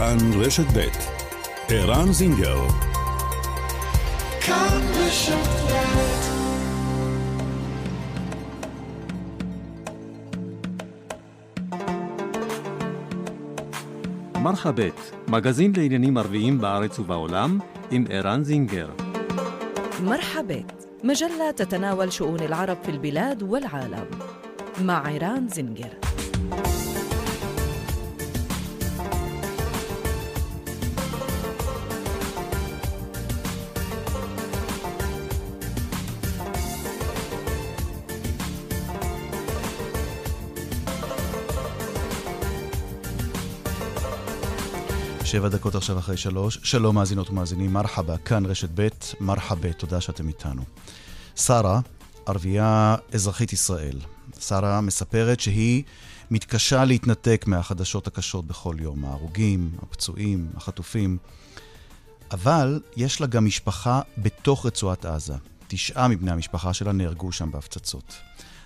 כאן רשת ב' ערן זינגר כאן רשת מרחבת, מגזין לעניינים ערביים בארץ ובעולם, עם ערן זינגר. مرحبت مجلة تتناول شؤون العرب في البلاد والعالم مع عيران زنجر שבע דקות עכשיו אחרי שלוש. שלום מאזינות ומאזינים, מרחבה, כאן רשת ב', מרחבה, תודה שאתם איתנו. שרה, ערבייה אזרחית ישראל. שרה מספרת שהיא מתקשה להתנתק מהחדשות הקשות בכל יום, ההרוגים, הפצועים, החטופים. אבל יש לה גם משפחה בתוך רצועת עזה. תשעה מבני המשפחה שלה נהרגו שם בהפצצות.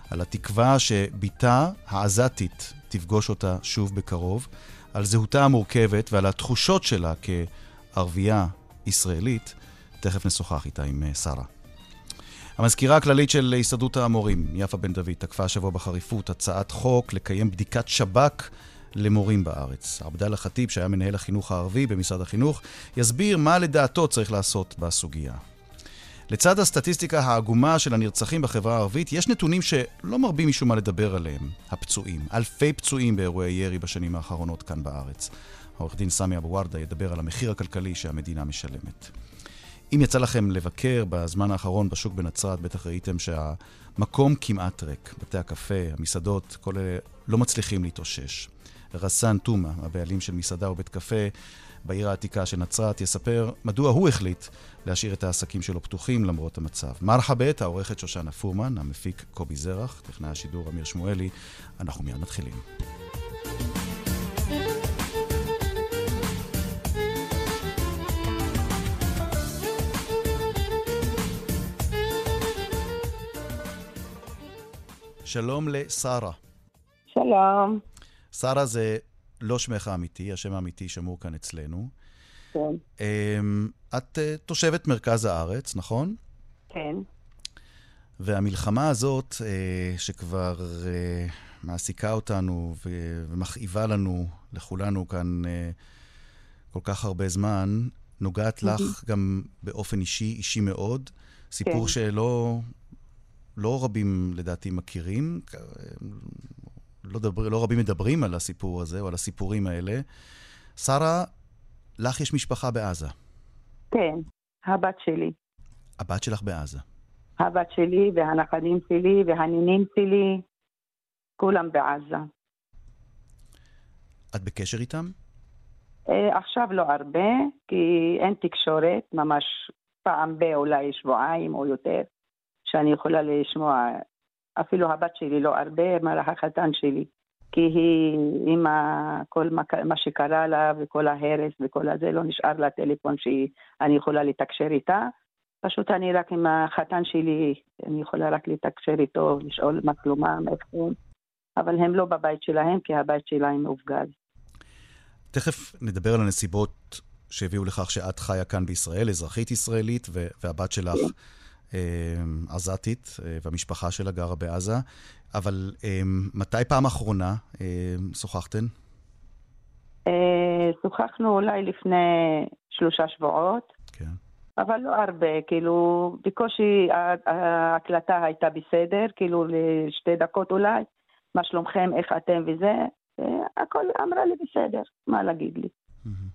על התקווה שבתה העזתית תפגוש אותה שוב בקרוב, על זהותה המורכבת ועל התחושות שלה כערבייה ישראלית, תכף נשוחח איתה עם אה, שרה. המזכירה הכללית של הסתדרות המורים, יפה בן דוד, תקפה השבוע בחריפות הצעת חוק לקיים בדיקת שב"כ למורים בארץ. עבדאללה ח'טיב, שהיה מנהל החינוך הערבי במשרד החינוך, יסביר מה לדעתו צריך לעשות בסוגיה. לצד הסטטיסטיקה העגומה של הנרצחים בחברה הערבית, יש נתונים שלא מרבים משום מה לדבר עליהם. הפצועים. אלפי פצועים באירועי ירי בשנים האחרונות כאן בארץ. העורך דין סמי אבו ורדה ידבר על המחיר הכלכלי שהמדינה משלמת. אם יצא לכם לבקר בזמן האחרון בשוק בנצרת, בטח ראיתם שהמקום כמעט ריק. בתי הקפה, המסעדות, כל אלה לא מצליחים להתאושש. רסאן טומאה, הבעלים של מסעדה ובית קפה בעיר העתיקה של נצרת, יספר מדוע הוא החליט להשאיר את העסקים שלו פתוחים למרות המצב. מרחבת, העורכת שושנה פורמן, המפיק קובי זרח, טכנאי השידור אמיר שמואלי. אנחנו מיד מתחילים. שלום לשרה. שלום. שרה זה לא שמך האמיתי, השם האמיתי שמור כאן אצלנו. כן. אמ, את אה, תושבת מרכז הארץ, נכון? כן. והמלחמה הזאת, אה, שכבר אה, מעסיקה אותנו ומכאיבה לנו, לכולנו כאן, כל כך הרבה זמן, נוגעת לך גם באופן אישי, אישי מאוד. סיפור כן. שלא לא רבים, לדעתי, מכירים. לא, דבר, לא רבים מדברים על הסיפור הזה, או על הסיפורים האלה. שרה, לך יש משפחה בעזה. כן, הבת שלי. הבת שלך בעזה. הבת שלי והנכדים שלי והנינים שלי, כולם בעזה. את בקשר איתם? Uh, עכשיו לא הרבה, כי אין תקשורת, ממש פעם ב- אולי שבועיים או יותר, שאני יכולה לשמוע אפילו הבת שלי לא הרבה, מה החתן שלי. כי היא, עם כל מה, שקרה לה וכל ההרס וכל הזה, לא נשאר לה טלפון שאני יכולה לתקשר איתה. פשוט אני רק עם החתן שלי, אני יכולה רק לתקשר איתו, לשאול מה כלומם, איך הם, אבל הם לא בבית שלהם, כי הבית שלהם מופגז. תכף נדבר על הנסיבות שהביאו לכך שאת חיה כאן בישראל, אזרחית ישראלית, והבת שלך אמ, עזתית, אה, והמשפחה שלה גרה בעזה. אבל אמ, מתי פעם אחרונה אמ, שוחחתן? אה, שוחחנו אולי לפני שלושה שבועות. כן. אבל לא הרבה, כאילו, בקושי ההקלטה הייתה בסדר, כאילו לשתי דקות אולי, מה שלומכם, איך אתם וזה, אה, הכל אמרה לי בסדר, מה להגיד לי.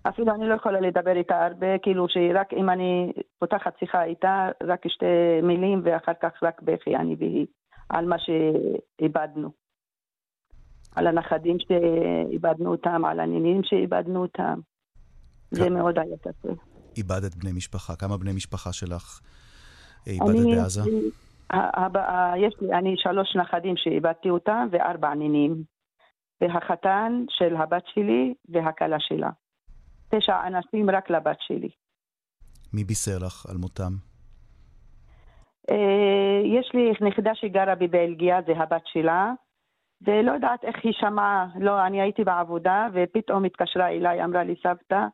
אפילו אני לא יכולה לדבר איתה הרבה, כאילו שרק אם אני פותחת שיחה איתה, רק שתי מילים ואחר כך רק בכי, אני והיא, על מה שאיבדנו. על הנכדים שאיבדנו אותם, על הנינים שאיבדנו אותם. זה מאוד היה קשה. איבדת בני משפחה. כמה בני משפחה שלך איבדת בעזה? יש לי, אני שלוש נכדים שאיבדתי אותם וארבע נינים. והחתן של הבת שלי והכלה שלה. תשע אנשים רק לבת שלי. מי בישר לך על מותם? אה, יש לי נכדה שגרה בבלגיה, זה הבת שלה, ולא יודעת איך היא שמעה, לא, אני הייתי בעבודה, ופתאום התקשרה אליי, אמרה לי, סבתא,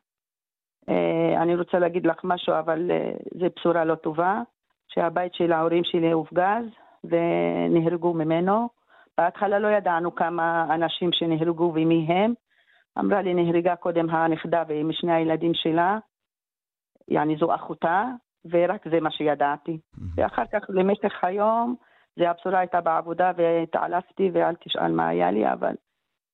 אה, אני רוצה להגיד לך משהו, אבל אה, זו בשורה לא טובה, שהבית של ההורים שלי הופגז, ונהרגו ממנו. בהתחלה לא ידענו כמה אנשים שנהרגו ומי הם. אמרה לי, נהרגה קודם הנכדה ועם שני הילדים שלה, יעני זו אחותה, ורק זה מה שידעתי. ואחר כך, למשך היום, זה הבשורה הייתה בעבודה והתעלפתי, ואל תשאל מה היה לי, אבל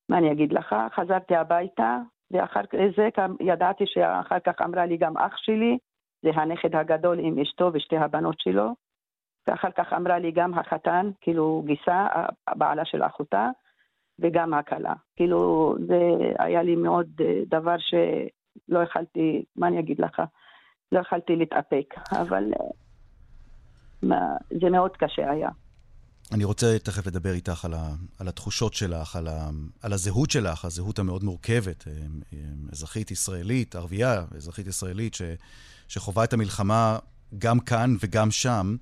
מה אני אגיד לך? חזרתי הביתה, ואחר זה ידעתי שאחר כך אמרה לי גם אח שלי, זה הנכד הגדול עם אשתו ושתי הבנות שלו, ואחר כך אמרה לי גם החתן, כאילו גיסה, בעלה של אחותה, וגם הכלה. כאילו, זה היה לי מאוד אה, דבר שלא יכלתי, מה אני אגיד לך? לא יכלתי להתאפק, אבל אה, מה, זה מאוד קשה היה. אני רוצה תכף לדבר איתך על, ה, על התחושות שלך, על, ה, על הזהות שלך, הזהות המאוד מורכבת, אה, אזרחית ישראלית, ערבייה, אזרחית ישראלית, ש, שחווה את המלחמה גם כאן וגם שם.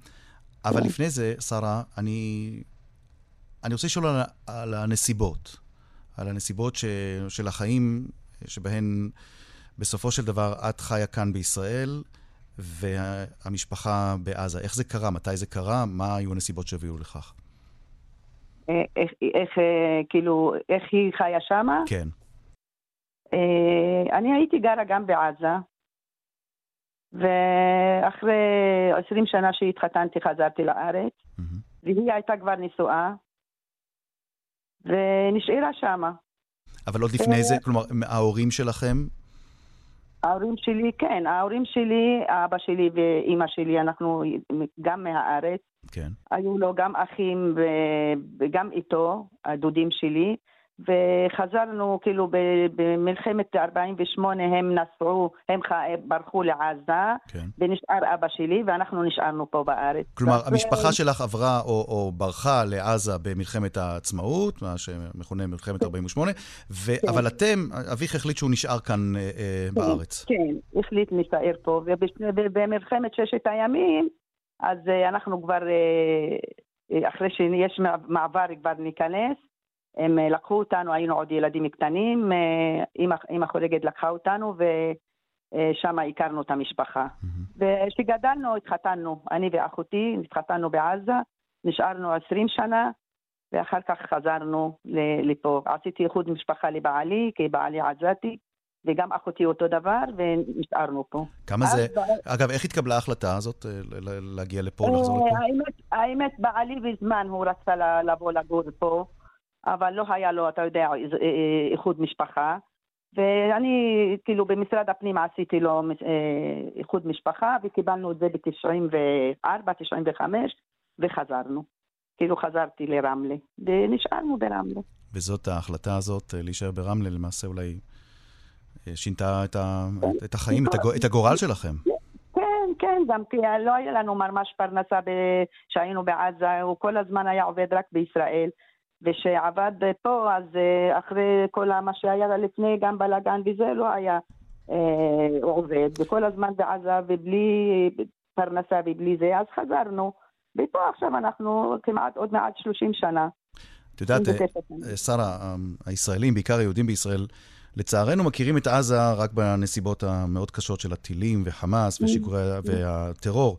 אבל לפני זה, שרה, אני, אני רוצה לשאול על, על הנסיבות. על הנסיבות ש, של החיים שבהן בסופו של דבר את חיה כאן בישראל, והמשפחה בעזה. איך זה קרה? מתי זה קרה? מה היו הנסיבות שהביאו לכך? אה, איך, איך, אה, כאילו, איך היא חיה שמה? כן. אה, אני הייתי גרה גם בעזה, ואחרי עשרים שנה שהתחתנתי חזרתי לארץ, mm-hmm. והיא הייתה כבר נשואה, ונשארה שמה. אבל עוד לפני זה, כלומר, ההורים שלכם ההורים שלי, כן, ההורים שלי, אבא שלי ואימא שלי, אנחנו גם מהארץ. כן. היו לו גם אחים וגם איתו, הדודים שלי. וחזרנו, כאילו, במלחמת 48' הם נסעו, הם ברחו לעזה, כן. ונשאר אבא שלי, ואנחנו נשארנו פה בארץ. כלומר, ו... המשפחה שלך עברה או, או ברחה לעזה במלחמת העצמאות, מה שמכונה מלחמת 48', ו... כן. אבל אתם, אביך החליט שהוא נשאר כאן אה, אה, כן, בארץ. כן, החליט להישאר פה, ובמלחמת ששת הימים, אז אה, אנחנו כבר, אה, אה, אחרי שיש מעבר, כבר ניכנס. הם אה, לקחו אותנו, היינו עוד ילדים קטנים, אימא, אימא חולגת לקחה אותנו ושם הכרנו את המשפחה. וכשגדלנו התחתנו, אני ואחותי, התחתנו בעזה, נשארנו עשרים שנה, ואחר כך חזרנו לפה. עשיתי איחוד משפחה לבעלי, כי בעלי עזתי, וגם אחותי אותו דבר, ונשארנו פה. כמה זה... אגב, איך התקבלה ההחלטה הזאת אה, להגיע לפה, לחזור לפה? האמת, בעלי בזמן הוא רצה לבוא לגור פה. אבל לא היה לו, אתה יודע, אה, אה, איחוד משפחה. ואני, כאילו, במשרד הפנים עשיתי לו אה, איחוד משפחה, וקיבלנו את זה ב-94, 95, וחזרנו. כאילו חזרתי לרמלה, ונשארנו ברמלה. וזאת ההחלטה הזאת, להישאר ברמלה, למעשה אולי שינתה את, ה, את החיים, את, הגור, את הגורל שלכם. כן, כן, גם כי לא היה לנו ממש פרנסה כשהיינו בעזה, הוא כל הזמן היה עובד רק בישראל. ושעבד פה, אז אה, אחרי כל מה שהיה לפני, גם בלאגן וזה, לא היה אה, עובד. וכל הזמן בעזה ובלי פרנסה ובלי זה, אז חזרנו. ופה עכשיו אנחנו כמעט עוד מעט 30 שנה. את יודעת, אה, שרה, הישראלים, בעיקר היהודים בישראל, לצערנו מכירים את עזה רק בנסיבות המאוד קשות של הטילים וחמאס ושיקורי והטרור.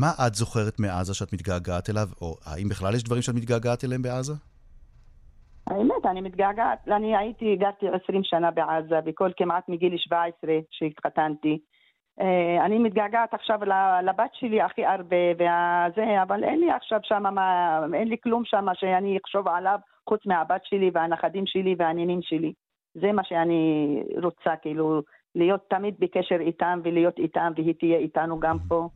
מה את זוכרת מעזה שאת מתגעגעת אליו, או האם בכלל יש דברים שאת מתגעגעת אליהם בעזה? האמת, אני מתגעגעת, אני הייתי, גרתי 20 שנה בעזה, בכל כמעט מגיל 17 שהתחתנתי. אה, אני מתגעגעת עכשיו לבת שלי הכי הרבה, וזה, אבל אין לי עכשיו שם, אין לי כלום שם שאני אחשוב עליו, חוץ מהבת שלי והנכדים שלי והנינים שלי. זה מה שאני רוצה, כאילו, להיות תמיד בקשר איתם ולהיות איתם, והיא תהיה איתנו גם פה.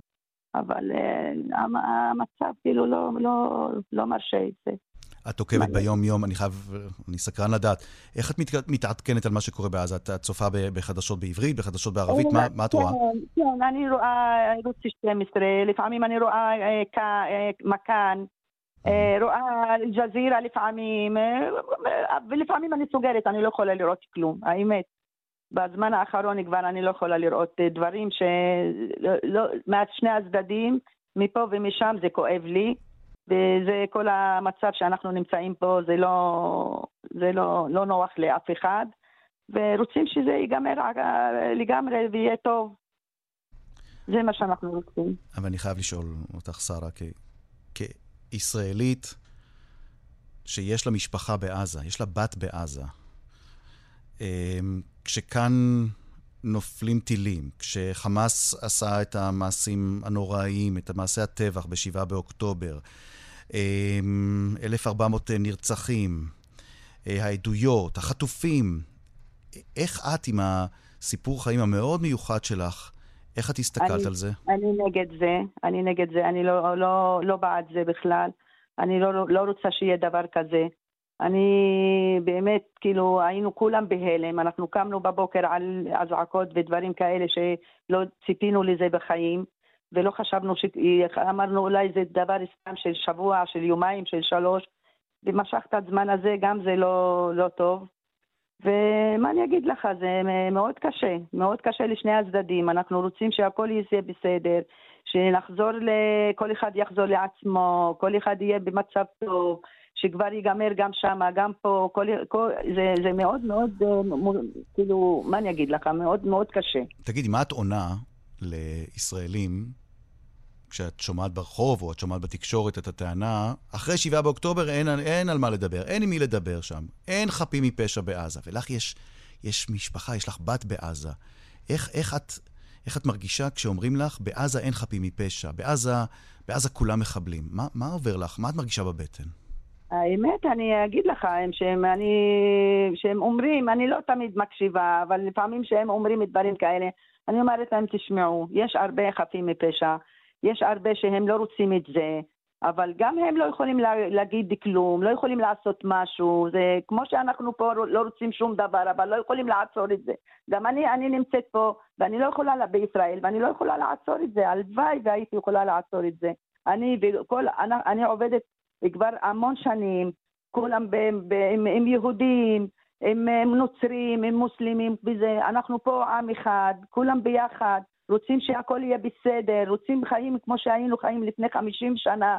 אבל uh, המצב כאילו לא, לא, לא מרשה את זה. את עוקבת ביום-יום, אני חייב, אני סקרן לדעת. איך את מתעדכנת על מה שקורה בעזה? את צופה בחדשות בעברית, בחדשות בערבית? מה, מה את רואה? כן, כן, אני רואה ערוץ 12, לפעמים אני רואה אה, מכאן, אה, רואה אל-ג'זירה לפעמים, ולפעמים אני סוגרת, אני לא יכולה לראות כלום, האמת. בזמן האחרון כבר אני לא יכולה לראות אה, דברים שלא, לא, משני הצדדים, מפה ומשם זה כואב לי. וזה כל המצב שאנחנו נמצאים פה, זה לא, זה לא, לא נוח לאף אחד, ורוצים שזה ייגמר לגמרי ויהיה טוב. זה מה שאנחנו רוצים. אבל אני חייב לשאול אותך, שרה, כ- כישראלית שיש לה משפחה בעזה, יש לה בת בעזה, אמ, כשכאן נופלים טילים, כשחמאס עשה את המעשים הנוראיים, את מעשי הטבח ב-7 באוקטובר, 1,400 אמ, נרצחים, אה, העדויות, החטופים, איך את עם הסיפור חיים המאוד מיוחד שלך, איך את הסתכלת אני, על זה? אני נגד זה, אני נגד זה, אני לא, לא, לא בעד זה בכלל. אני לא, לא רוצה שיהיה דבר כזה. אני באמת, כאילו, היינו כולם בהלם, אנחנו קמנו בבוקר על אזעקות ודברים כאלה שלא ציפינו לזה בחיים, ולא חשבנו ש... אמרנו אולי זה דבר סתם של שבוע, של יומיים, של שלוש, ומשך את הזמן הזה, גם זה לא, לא טוב. ומה אני אגיד לך, זה מאוד קשה, מאוד קשה לשני הצדדים. אנחנו רוצים שהכל יהיה בסדר, שנחזור, ל... כל אחד יחזור לעצמו, כל אחד יהיה במצב טוב, שכבר ייגמר גם שם, גם פה, כל... כל... זה, זה מאוד מאוד, אה, כאילו, מה אני אגיד לך, מאוד מאוד קשה. תגידי, מה את עונה לישראלים כשאת שומעת ברחוב או את שומעת בתקשורת את הטענה, אחרי שבעה באוקטובר אין, אין על מה לדבר, אין עם מי לדבר שם, אין חפים מפשע בעזה, ולך יש, יש משפחה, יש לך בת בעזה. איך, איך, את, איך את מרגישה כשאומרים לך, בעזה אין חפים מפשע, בעזה, בעזה כולם מחבלים? מה, מה עובר לך? מה את מרגישה בבטן? האמת, אני אגיד לך, הם, שהם, אני, שהם אומרים, אני לא תמיד מקשיבה, אבל לפעמים שהם אומרים דברים כאלה, אני אומרת להם, תשמעו, יש הרבה חפים מפשע, יש הרבה שהם לא רוצים את זה, אבל גם הם לא יכולים לה, להגיד כלום, לא יכולים לעשות משהו, זה כמו שאנחנו פה לא רוצים שום דבר, אבל לא יכולים לעצור את זה. גם אני, אני נמצאת פה, ואני לא יכולה בישראל, ואני לא יכולה לעצור את זה, הלוואי והייתי יכולה לעצור את זה. אני וכל, אני, אני עובדת כבר המון שנים, כולם ב, ב, עם, עם יהודים, עם, עם נוצרים, עם מוסלמים, וזה, אנחנו פה עם אחד, כולם ביחד. רוצים שהכל יהיה בסדר, רוצים חיים כמו שהיינו חיים לפני 50 שנה.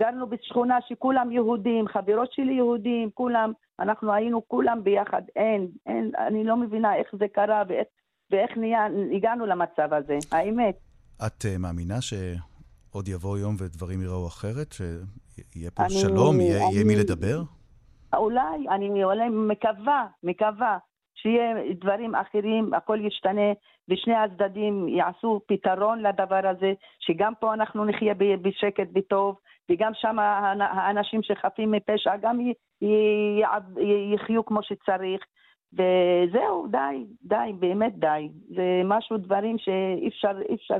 גרנו בשכונה שכולם יהודים, חברות שלי יהודים, כולם, אנחנו היינו כולם ביחד. אין, אין, אני לא מבינה איך זה קרה ואיך, ואיך נהיה, הגענו למצב הזה, האמת. את uh, מאמינה שעוד יבוא יום ודברים ייראו אחרת? שיהיה פה אני, שלום, יהיה, אני, יהיה מי לדבר? אולי, אני אולי מקווה, מקווה שיהיה דברים אחרים, הכל ישתנה, ושני הצדדים יעשו פתרון לדבר הזה, שגם פה אנחנו נחיה בשקט וטוב, וגם שם האנשים שחפים מפשע גם יחיו כמו שצריך. וזהו, די, די, באמת די. זה משהו, דברים שאי אפשר, אפשר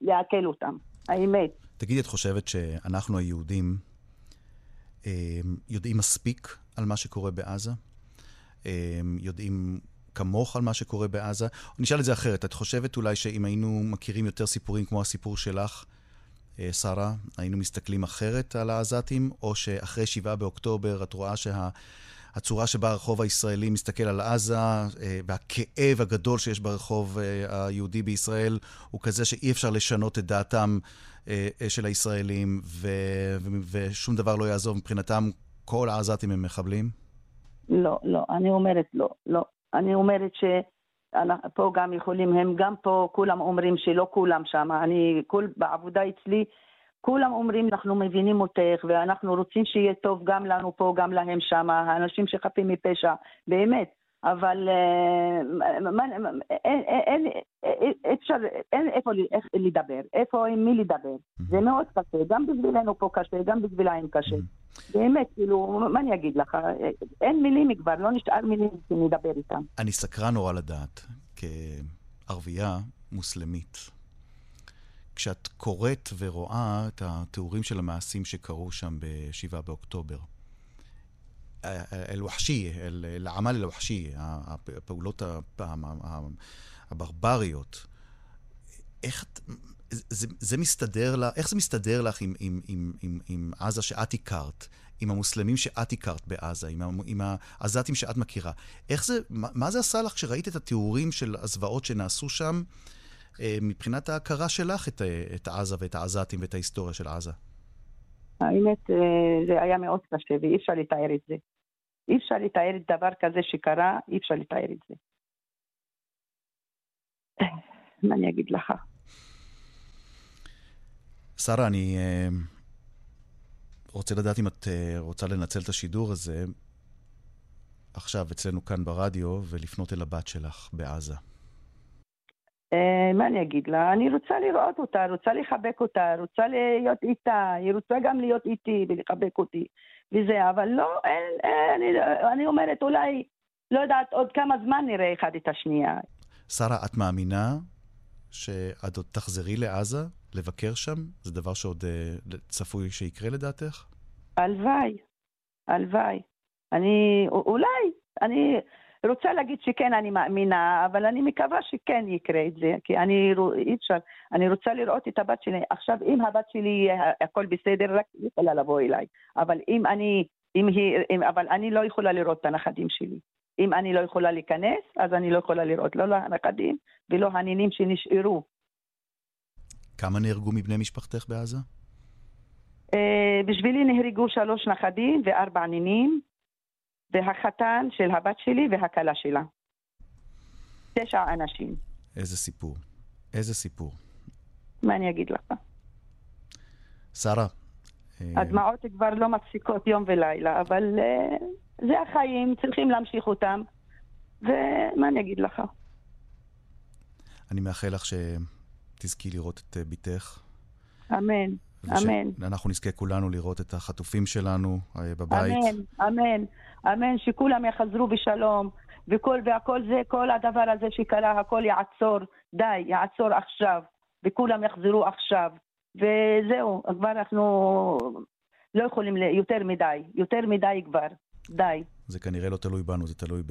לעכל אותם, האמת. תגידי, את חושבת שאנחנו היהודים אה, יודעים מספיק על מה שקורה בעזה? אמ, יודעים כמוך על מה שקורה בעזה? נשאל את זה אחרת, את חושבת אולי שאם היינו מכירים יותר סיפורים כמו הסיפור שלך, אה, שרה, היינו מסתכלים אחרת על העזתים, או שאחרי שבעה באוקטובר את רואה שהצורה שבה הרחוב הישראלי מסתכל על עזה, אה, והכאב הגדול שיש ברחוב אה, היהודי בישראל, הוא כזה שאי אפשר לשנות את דעתם של הישראלים, ושום דבר לא יעזוב מבחינתם, כל העזתים הם מחבלים? לא, לא, אני אומרת לא, לא. אני אומרת שפה גם יכולים, הם גם פה, כולם אומרים שלא כולם שם. אני, כל, בעבודה אצלי, כולם אומרים, אנחנו מבינים אותך, ואנחנו רוצים שיהיה טוב גם לנו פה, גם להם שם, האנשים שחפים מפשע, באמת. אבל אין אפשר, אין איפה לדבר, איפה עם מי לדבר. זה מאוד קשה, גם בשבילנו פה קשה, גם בשבילם קשה. באמת, כאילו, מה אני אגיד לך? אין מילים כבר, לא נשאר מילים שנדבר איתם. אני סקרן נורא לדעת, כערבייה מוסלמית, כשאת קוראת ורואה את התיאורים של המעשים שקרו שם ב-7 באוקטובר, אל-וחשיה, אל-עמל אל-וחשיה, הפעולות הברבריות, איך, זה, זה מסתדר לך, איך זה מסתדר לך עם, עם, עם, עם, עם עזה שאת הכרת, עם המוסלמים שאת הכרת בעזה, עם, עם העזתים שאת מכירה? איך זה, מה, מה זה עשה לך כשראית את התיאורים של הזוועות שנעשו שם, אה, מבחינת ההכרה שלך את, את עזה ואת העזתים ואת ההיסטוריה של עזה? האמת, אה, זה היה מאוד קשה ואי אפשר לתאר את זה. אי אפשר לתאר את דבר כזה שקרה, אי אפשר לתאר את זה. מה אני אגיד לך? שרה, אני רוצה לדעת אם את רוצה לנצל את השידור הזה עכשיו אצלנו כאן ברדיו ולפנות אל הבת שלך בעזה. Uh, מה אני אגיד לה? אני רוצה לראות אותה, רוצה לחבק אותה, רוצה להיות איתה, היא רוצה גם להיות איתי ולחבק אותי וזה, אבל לא, אין, אין, אני, אני אומרת אולי, לא יודעת, עוד כמה זמן נראה אחד את השנייה. שרה, את מאמינה שאת עוד תחזרי לעזה, לבקר שם? זה דבר שעוד uh, צפוי שיקרה לדעתך? הלוואי, הלוואי. אני, אולי, אני רוצה להגיד שכן, אני מאמינה, אבל אני מקווה שכן יקרה את זה, כי אני, אי אפשר, אני רוצה לראות את הבת שלי. עכשיו, אם הבת שלי יהיה הכל בסדר, רק היא יכולה לבוא אליי. אבל אם אני, אם היא, אם, אבל אני לא יכולה לראות את הנכדים שלי. אם אני לא יכולה להיכנס, אז אני לא יכולה לראות לא הנכדים ולא הנינים שנשארו. כמה נהרגו מבני משפחתך בעזה? Uh, בשבילי נהרגו שלוש נכדים וארבע נינים, והחתן של הבת שלי והכלה שלה. תשע אנשים. איזה סיפור. איזה סיפור. מה אני אגיד לך? שרה. אה, הדמעות כבר לא מפסיקות יום ולילה, אבל uh, זה החיים, צריכים להמשיך אותם, ומה אני אגיד לך? אני מאחל לך שתזכי לראות את אה, בתך. אמן, אמן. אנחנו נזכה כולנו לראות את החטופים שלנו בבית. אמן, אמן, אמן, שכולם יחזרו בשלום, וכל, והכל זה, כל הדבר הזה שקרה, הכל יעצור, די, יעצור עכשיו, וכולם יחזרו עכשיו. וזהו, כבר אנחנו לא יכולים יותר מדי, יותר מדי כבר. די. זה כנראה לא תלוי בנו, זה תלוי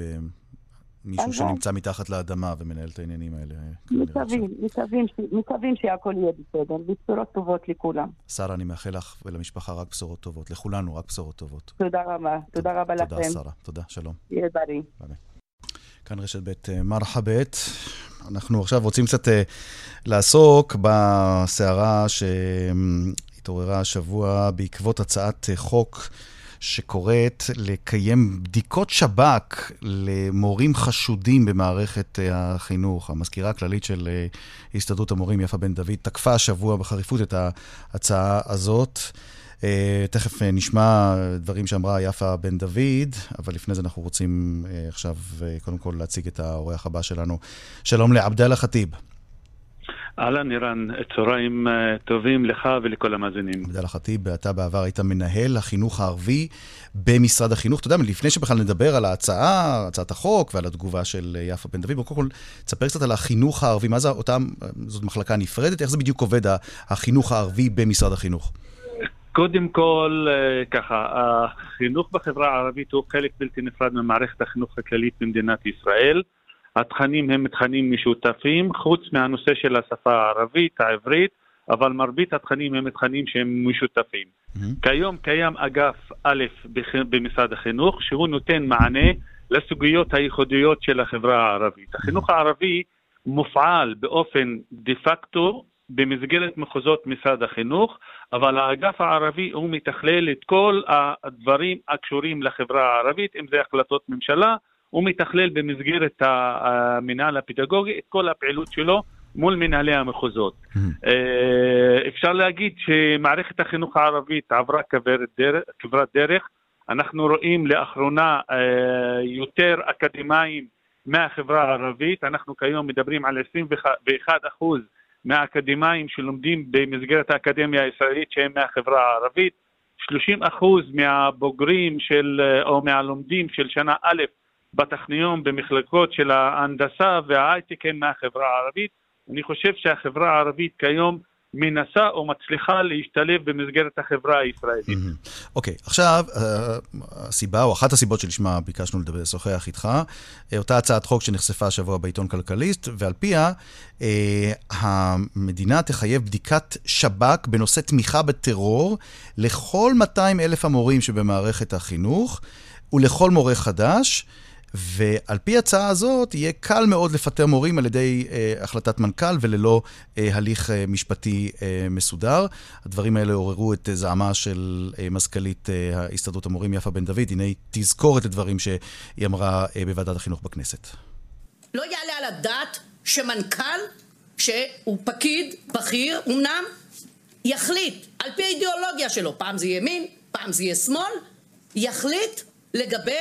במישהו שנמצא מתחת לאדמה ומנהל את העניינים האלה. מקווים, מקווים, מקווים שהכל יהיה בסדר, ובשורות טובות לכולם. שרה, אני מאחל לך ולמשפחה רק בשורות טובות, לכולנו רק בשורות טובות. תודה רבה, תודה רבה לכם. תודה, שרה, תודה, שלום. יהיה בריא. כאן רשת ב' אה, מרחבת. אנחנו עכשיו רוצים קצת uh, לעסוק בסערה שהתעוררה השבוע בעקבות הצעת חוק שקוראת לקיים בדיקות שב"כ למורים חשודים במערכת אה, החינוך. המזכירה הכללית של אה, הסתדרות המורים, יפה בן דוד, תקפה השבוע בחריפות את ההצעה הזאת. Uh, תכף נשמע דברים שאמרה יפה בן דוד, אבל לפני זה אנחנו רוצים עכשיו קודם כל להציג את האורח הבא שלנו. שלום לעבדאללה ח'טיב. אהלן נירן, צהריים אה, טובים לך ולכל המאזינים. עבדאללה ח'טיב, אתה בעבר היית מנהל החינוך הערבי במשרד החינוך. אתה יודע, לפני שבכלל נדבר על ההצעה, הצעת החוק ועל התגובה של אה, יפה בן דוד, קודם כל תספר קצת על החינוך הערבי. מה זה אותם, זאת מחלקה נפרדת? איך זה בדיוק עובד, החינוך הערבי במשרד החינוך? קודם כל, אה, ככה, החינוך בחברה הערבית הוא חלק בלתי נפרד ממערכת החינוך הכללית במדינת ישראל. התכנים הם תכנים משותפים, חוץ מהנושא של השפה הערבית, העברית, אבל מרבית התכנים הם תכנים שהם משותפים. Mm-hmm. כיום קיים אגף א' במשרד החינוך, שהוא נותן מענה לסוגיות הייחודיות של החברה הערבית. החינוך הערבי מופעל באופן דה פקטו במסגרת מחוזות משרד החינוך, אבל האגף הערבי הוא מתכלל את כל הדברים הקשורים לחברה הערבית, אם זה החלטות ממשלה, הוא מתכלל במסגרת המינהל הפדגוגי את כל הפעילות שלו מול מנהלי המחוזות. Mm-hmm. אה, אפשר להגיד שמערכת החינוך הערבית עברה כברת דרך. אנחנו רואים לאחרונה אה, יותר אקדמאים מהחברה הערבית, אנחנו כיום מדברים על 21 אחוז מהאקדמאים שלומדים במסגרת האקדמיה הישראלית שהם מהחברה הערבית, 30 אחוז מהבוגרים של, אה, או מהלומדים של שנה א' בטכניון במחלקות של ההנדסה וההייטק הם מהחברה הערבית. אני חושב שהחברה הערבית כיום מנסה או מצליחה להשתלב במסגרת החברה הישראלית. אוקיי, okay, עכשיו, אה, הסיבה, או אחת הסיבות שלשמה ביקשנו לדבר, לשוחח איתך, אה, אותה הצעת חוק שנחשפה השבוע בעיתון כלכליסט, ועל פיה אה, המדינה תחייב בדיקת שב"כ בנושא תמיכה בטרור לכל 200 אלף המורים שבמערכת החינוך ולכל מורה חדש. ועל פי ההצעה הזאת, יהיה קל מאוד לפטר מורים על ידי אה, החלטת מנכ"ל וללא אה, הליך אה, משפטי אה, מסודר. הדברים האלה עוררו את זעמה של אה, מזכ"לית אה, הסתדרות המורים יפה בן דוד. הנה היא את הדברים שהיא אמרה אה, בוועדת החינוך בכנסת. לא יעלה על הדעת שמנכ"ל, שהוא פקיד בכיר אמנם, יחליט על פי האידיאולוגיה שלו, פעם זה ימין, פעם זה יהיה שמאל, יחליט לגבי,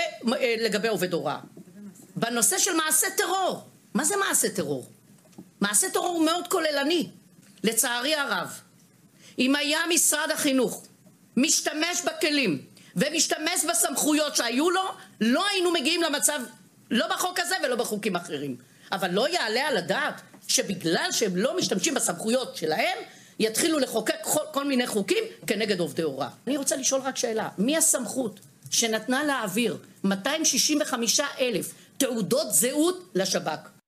אה, לגבי עובד הוראה. בנושא של מעשה טרור, מה זה מעשה טרור? מעשה טרור הוא מאוד כוללני, לצערי הרב. אם היה משרד החינוך משתמש בכלים ומשתמש בסמכויות שהיו לו, לא היינו מגיעים למצב, לא בחוק הזה ולא בחוקים אחרים. אבל לא יעלה על הדעת שבגלל שהם לא משתמשים בסמכויות שלהם, יתחילו לחוקק כל, כל מיני חוקים כנגד עובדי הוראה. אני רוצה לשאול רק שאלה, מי הסמכות שנתנה 265 אלף תעודות זהות לשב"כ?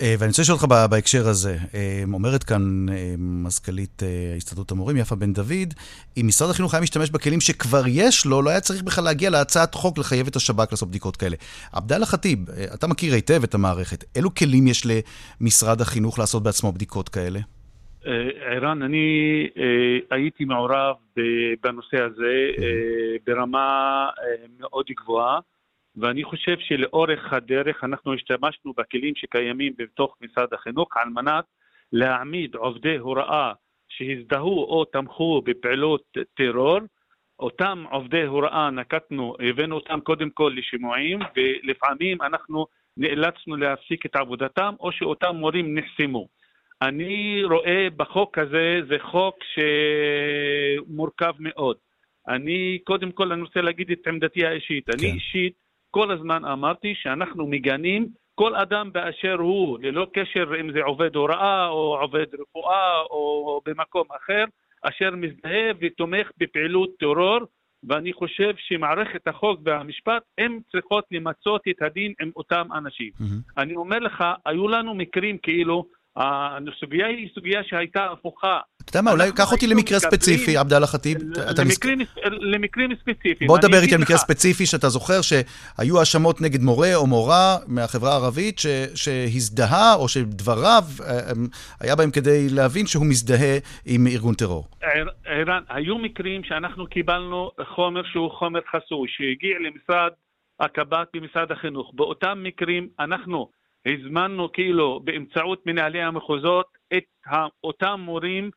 אה, ואני רוצה לשאול אותך בהקשר הזה, אה, אומרת כאן אה, מזכ"לית הסתדרות המורים, יפה בן דוד, אם משרד החינוך היה משתמש בכלים שכבר יש לו, לא היה צריך בכלל להגיע להצעת חוק לחייב את השב"כ לעשות בדיקות כאלה. עבדאללה ח'טיב, אתה מכיר היטב את המערכת, אילו כלים יש למשרד החינוך לעשות בעצמו בדיקות כאלה? ערן, אני הייתי מעורב בנושא הזה ברמה מאוד גבוהה. ואני חושב שלאורך הדרך אנחנו השתמשנו בכלים שקיימים בתוך משרד החינוך על מנת להעמיד עובדי הוראה שהזדהו או תמכו בפעילות טרור, אותם עובדי הוראה נקטנו, הבאנו אותם קודם כל לשימועים ולפעמים אנחנו נאלצנו להפסיק את עבודתם או שאותם מורים נחסמו. אני רואה בחוק הזה, זה חוק שמורכב מאוד. אני קודם כל אני רוצה להגיד את עמדתי האישית. כן. אני אישית כל הזמן אמרתי שאנחנו מגנים כל אדם באשר הוא, ללא קשר אם זה עובד הוראה או עובד רפואה או במקום אחר, אשר מזדהה ותומך בפעילות טרור, ואני חושב שמערכת החוק והמשפט, הן צריכות למצות את הדין עם אותם אנשים. Mm-hmm. אני אומר לך, היו לנו מקרים כאילו הסוגיה היא סוגיה שהייתה הפוכה. אתה יודע מה, אולי קח אותי למקרה ספציפי, עבדאללה ח'טיב. למקרים ספציפיים. בוא דבר איתי על מקרה ספציפי שאתה זוכר שהיו האשמות נגד מורה או מורה מהחברה הערבית שהזדהה, או שדבריו, אה, היה בהם כדי להבין שהוא מזדהה עם ארגון טרור. ערן, היו מקרים שאנחנו קיבלנו חומר שהוא חומר חסוי, שהגיע למשרד הקב"ט במשרד החינוך. באותם מקרים אנחנו... הזמנו כאילו באמצעות מנהלי המחוזות את אותם מורים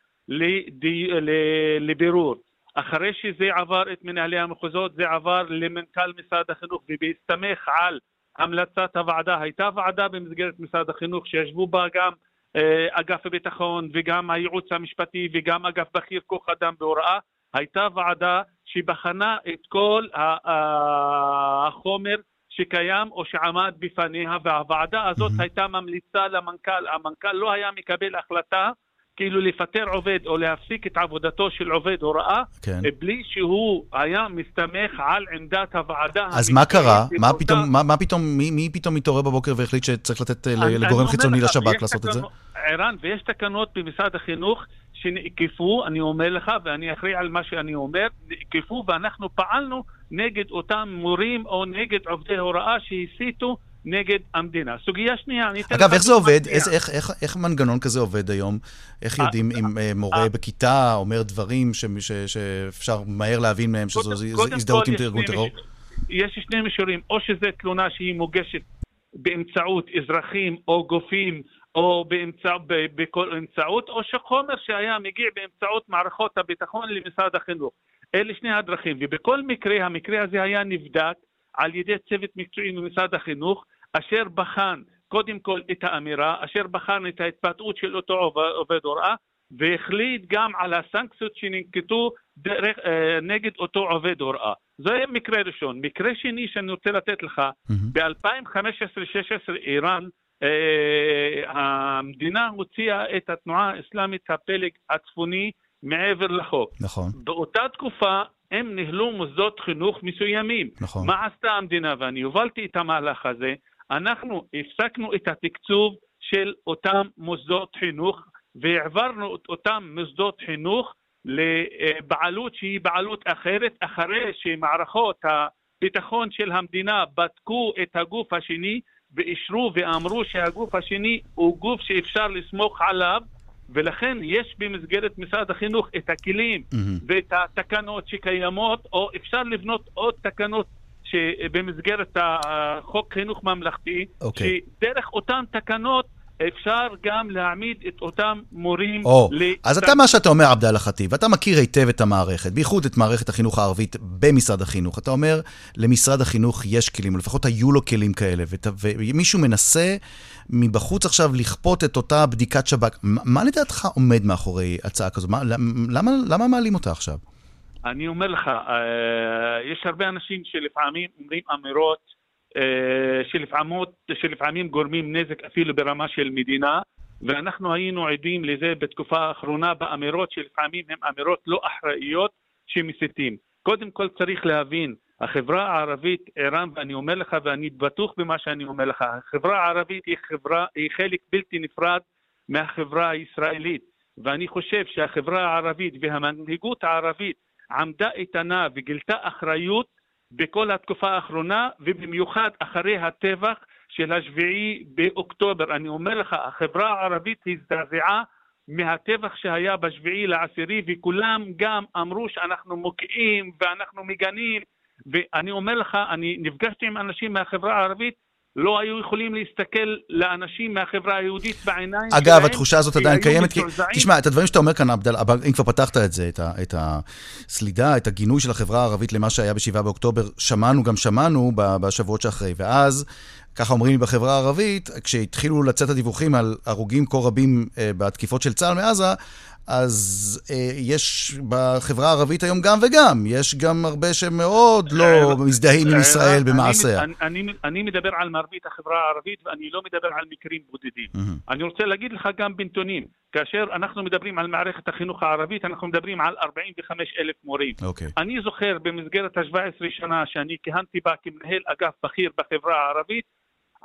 לבירור. אחרי שזה עבר את מנהלי המחוזות זה עבר למנכ"ל משרד החינוך ובהסתמך על המלצת הוועדה, הייתה ועדה במסגרת משרד החינוך שישבו בה גם אה, אגף הביטחון וגם הייעוץ המשפטי וגם אגף בכיר כוח אדם בהוראה, הייתה ועדה שבחנה את כל החומר שקיים או שעמד בפניה, והוועדה הזאת mm-hmm. הייתה ממליצה למנכ"ל, המנכ"ל לא היה מקבל החלטה כאילו לפטר עובד או להפסיק את עבודתו של עובד הוראה, כן. בלי שהוא היה מסתמך על עמדת הוועדה. אז מה קרה? מה פתאום, מה, מה פתאום, מי, מי פתאום מתעורר בבוקר והחליט שצריך לתת לגורם חיצוני לשב"כ לעשות את זה? ערן, ויש תקנות במשרד החינוך שנאכפו, אני אומר לך, ואני אחראי על מה שאני אומר, נאכפו ואנחנו פעלנו נגד אותם מורים או נגד עובדי הוראה שהסיתו נגד המדינה. סוגיה שנייה, אני אתן... אגב, איך זה עובד? איך, איך, איך, איך מנגנון כזה עובד היום? איך אה, יודעים אם אה, מורה אה, בכיתה אומר דברים ש, ש, שאפשר מהר להבין מהם שזו הזדהות עם ארגון טרור? יש שני מישורים, או שזו תלונה שהיא מוגשת באמצעות אזרחים או גופים או באמצע, באמצעות, או שחומר שהיה מגיע באמצעות מערכות הביטחון למשרד החינוך. אלה שני הדרכים, ובכל מקרה, המקרה הזה היה נבדק על ידי צוות מקצועי ממשרד החינוך, אשר בחן קודם כל את האמירה, אשר בחן את ההתבטאות של אותו עובד הוראה, והחליט גם על הסנקציות שננקטו דרך, אה, נגד אותו עובד הוראה. זה מקרה ראשון. מקרה שני שאני רוצה לתת לך, mm-hmm. ב-2015-2016 איראן, אה, המדינה הוציאה את התנועה האסלאמית הפלג הצפוני מעבר לחוק. נכון. באותה תקופה הם ניהלו מוסדות חינוך מסוימים. נכון. מה עשתה המדינה? ואני הובלתי את המהלך הזה. אנחנו הפסקנו את התקצוב של אותם מוסדות חינוך והעברנו את אותם מוסדות חינוך לבעלות שהיא בעלות אחרת, אחרי שמערכות הביטחון של המדינה בדקו את הגוף השני ואישרו ואמרו שהגוף השני הוא גוף שאפשר לסמוך עליו ולכן יש במסגרת משרד החינוך את הכלים mm-hmm. ואת התקנות שקיימות, או אפשר לבנות עוד תקנות שבמסגרת החוק חינוך ממלכתי, okay. אוקיי. שדרך אותן תקנות אפשר גם להעמיד את אותם מורים... או, oh, לת... אז אתה, מה שאתה אומר, עבדאללה חטיב, אתה מכיר היטב את המערכת, בייחוד את מערכת החינוך הערבית במשרד החינוך. אתה אומר, למשרד החינוך יש כלים, או לפחות היו לו כלים כאלה, ות... ומישהו מנסה מבחוץ עכשיו לכפות את אותה בדיקת שב"כ. מה לדעתך עומד מאחורי הצעה כזו? מה, למה, למה מעלים אותה עכשיו? אני אומר לך, אה, יש הרבה אנשים שלפעמים אומרים אמירות שלפעמות, שלפעמים גורמים נזק אפילו ברמה של מדינה, ואנחנו היינו עדים לזה בתקופה האחרונה באמירות שלפעמים הן אמירות לא אחראיות שמסיתים. קודם כל צריך להבין, החברה הערבית, ערן, ואני אומר לך, ואני בטוח במה שאני אומר לך, החברה הערבית היא, חברה, היא חלק בלתי נפרד מהחברה הישראלית, ואני חושב שהחברה הערבית והמנהיגות הערבית עמדה איתנה וגילתה אחריות בכל התקופה האחרונה, ובמיוחד אחרי הטבח של השביעי באוקטובר. אני אומר לך, החברה הערבית הזדעזעה מהטבח שהיה בשביעי לעשירי, וכולם גם אמרו שאנחנו מוקיעים ואנחנו מגנים, ואני אומר לך, אני נפגשתי עם אנשים מהחברה הערבית, לא היו יכולים להסתכל לאנשים מהחברה היהודית בעיניים אגב, שלהם. אגב, התחושה הזאת עדיין קיימת, כי... תשמע, את הדברים שאתה אומר כאן, עבדל, אם כבר פתחת את זה, את, ה, את הסלידה, את הגינוי של החברה הערבית למה שהיה ב-7 באוקטובר, שמענו גם שמענו בשבועות שאחרי, ואז... ככה אומרים לי בחברה הערבית, כשהתחילו לצאת הדיווחים על הרוגים כה רבים אה, בתקיפות של צה"ל מעזה, אז אה, יש בחברה הערבית היום גם וגם. יש גם הרבה שמאוד לא מזדהים עם ישראל במעשיה. אני, אני, אני מדבר על מרבית החברה הערבית ואני לא מדבר על מקרים בודדים. Mm-hmm. אני רוצה להגיד לך גם בנתונים. כאשר אנחנו מדברים על מערכת החינוך הערבית, אנחנו מדברים על 45 אלף מורים. Okay. אוקיי. אני זוכר במסגרת ה-17 שנה שאני כיהנתי בה כמנהל אגף בכיר בחברה הערבית,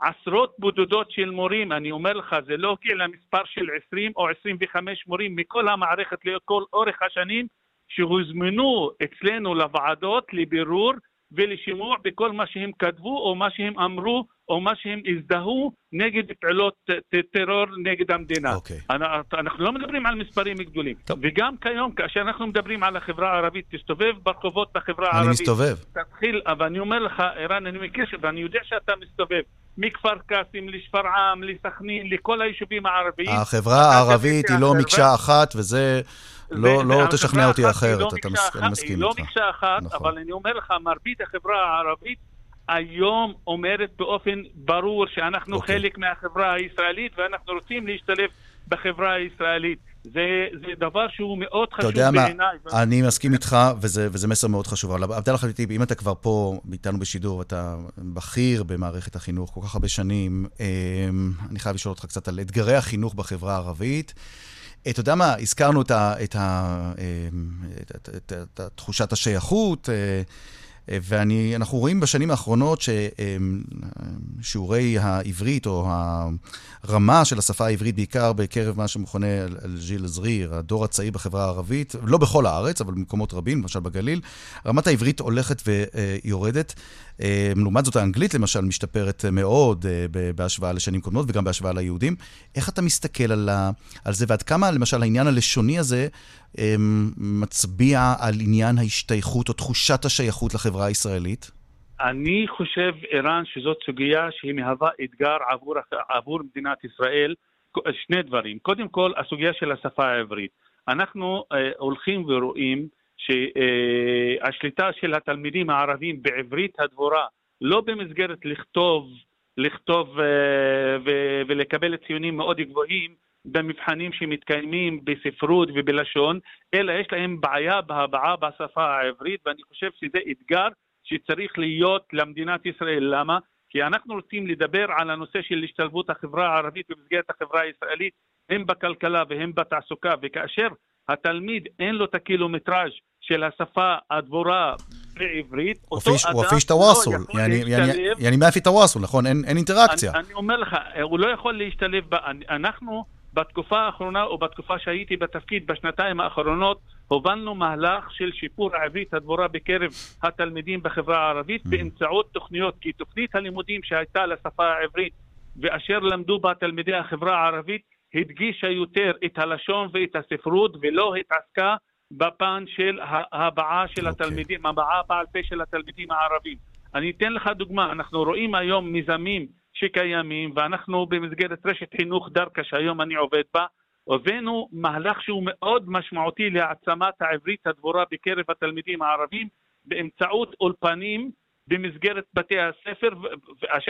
עשרות בודדות של מורים, אני אומר לך, זה לא הגיע למספר של 20 או 25 מורים מכל המערכת לכל אורך השנים שהוזמנו אצלנו לוועדות לבירור ולשימוע בכל מה שהם כתבו או מה שהם אמרו או מה שהם הזדהו נגד פעולות טרור נגד המדינה. Okay. אוקיי. אנחנו לא מדברים על מספרים גדולים. טוב. וגם כיום, כאשר אנחנו מדברים על החברה הערבית, תסתובב ברחובות בחברה הערבית. אני מסתובב. תתחיל, אבל אני אומר לך, ערן, אני מכיר, ואני יודע שאתה מסתובב. מכפר קאסם לשפרעם, לסכנין, לכל היישובים הערביים. החברה הערבית היא לא מקשה אחת, וזה לא, לא תשכנע אותי אחרת, לא אתה מס... אני מסכים איתך. היא לא מקשה אחת, נכון. אבל אני אומר לך, מרבית החברה הערבית היום אומרת באופן ברור שאנחנו. אוקיי. חלק מהחברה הישראלית ואנחנו רוצים להשתלב בחברה הישראלית. זה, זה דבר שהוא מאוד חשוב בעיניי. אתה יודע מה, אני מסכים איתך, וזה, וזה מסר מאוד חשוב. אבל עבדאללה חליטיב, אם אתה כבר פה איתנו בשידור, ואתה בכיר במערכת החינוך כל כך הרבה שנים, אמ, אני חייב לשאול אותך קצת על אתגרי החינוך בחברה הערבית. אתה יודע מה, הזכרנו את, תחושת השייכות. אה, ואנחנו רואים בשנים האחרונות ששיעורי העברית, או הרמה של השפה העברית, בעיקר בקרב מה שמכונה אל-ג'יל זריר, הדור הצעיר בחברה הערבית, לא בכל הארץ, אבל במקומות רבים, למשל בגליל, רמת העברית הולכת ויורדת. אה, לעומת זאת, האנגלית למשל משתפרת מאוד אה, בהשוואה לשנים קודמות וגם בהשוואה ליהודים. איך אתה מסתכל על, זה, ועד כמה למשל העניין הלשוני הזה מצביע על עניין ההשתייכות או תחושת השייכות לחברה הישראלית? אני חושב, ערן, שזאת סוגיה שהיא מהווה אתגר עבור, עבור מדינת ישראל. שני דברים. קודם כל, הסוגיה של השפה העברית. אנחנו אה, הולכים ורואים שהשליטה אה, של התלמידים הערבים בעברית הדבורה, לא במסגרת לכתוב, לכתוב אה, ו- ולקבל ציונים מאוד גבוהים, במבחנים שמתקיימים בספרות ובלשון, אלא יש להם בעיה בהבעה בשפה העברית, ואני חושב שזה אתגר שצריך להיות למדינת ישראל. למה? כי אנחנו רוצים לדבר על הנושא של השתלבות החברה הערבית במסגרת החברה הישראלית, הן בכלכלה והן בתעסוקה, וכאשר התלמיד אין לו את הקילומטראז' של השפה הדבורה בעברית, אותו אדם הוא אפיש תוואסול, יעני מה אפי תוואסול, נכון? אין אינטראקציה. אני אומר לך, הוא לא יכול להשתלב, אנחנו בתקופה האחרונה או בתקופה שהייתי בתפקיד בשנתיים האחרונות הובלנו מהלך של שיפור העברית הדבורה בקרב התלמידים בחברה הערבית mm. באמצעות תוכניות, כי תוכנית הלימודים שהייתה לשפה העברית ואשר למדו בה תלמידי החברה הערבית הדגישה יותר את הלשון ואת הספרות ולא התעסקה בפן של ההבעה של okay. אוקיי. התלמידים, הבעה בעל פה של התלמידים הערבים. אני אתן לך דוגמה, אנחנו רואים היום מיזמים שקיימים ואנחנו במסגרת רשת חינוך דרכה שהיום אני עובד בה, הבאנו מהלך שהוא מאוד משמעותי להעצמת העברית הדבורה בקרב התלמידים הערבים באמצעות אולפנים במסגרת בתי הספר,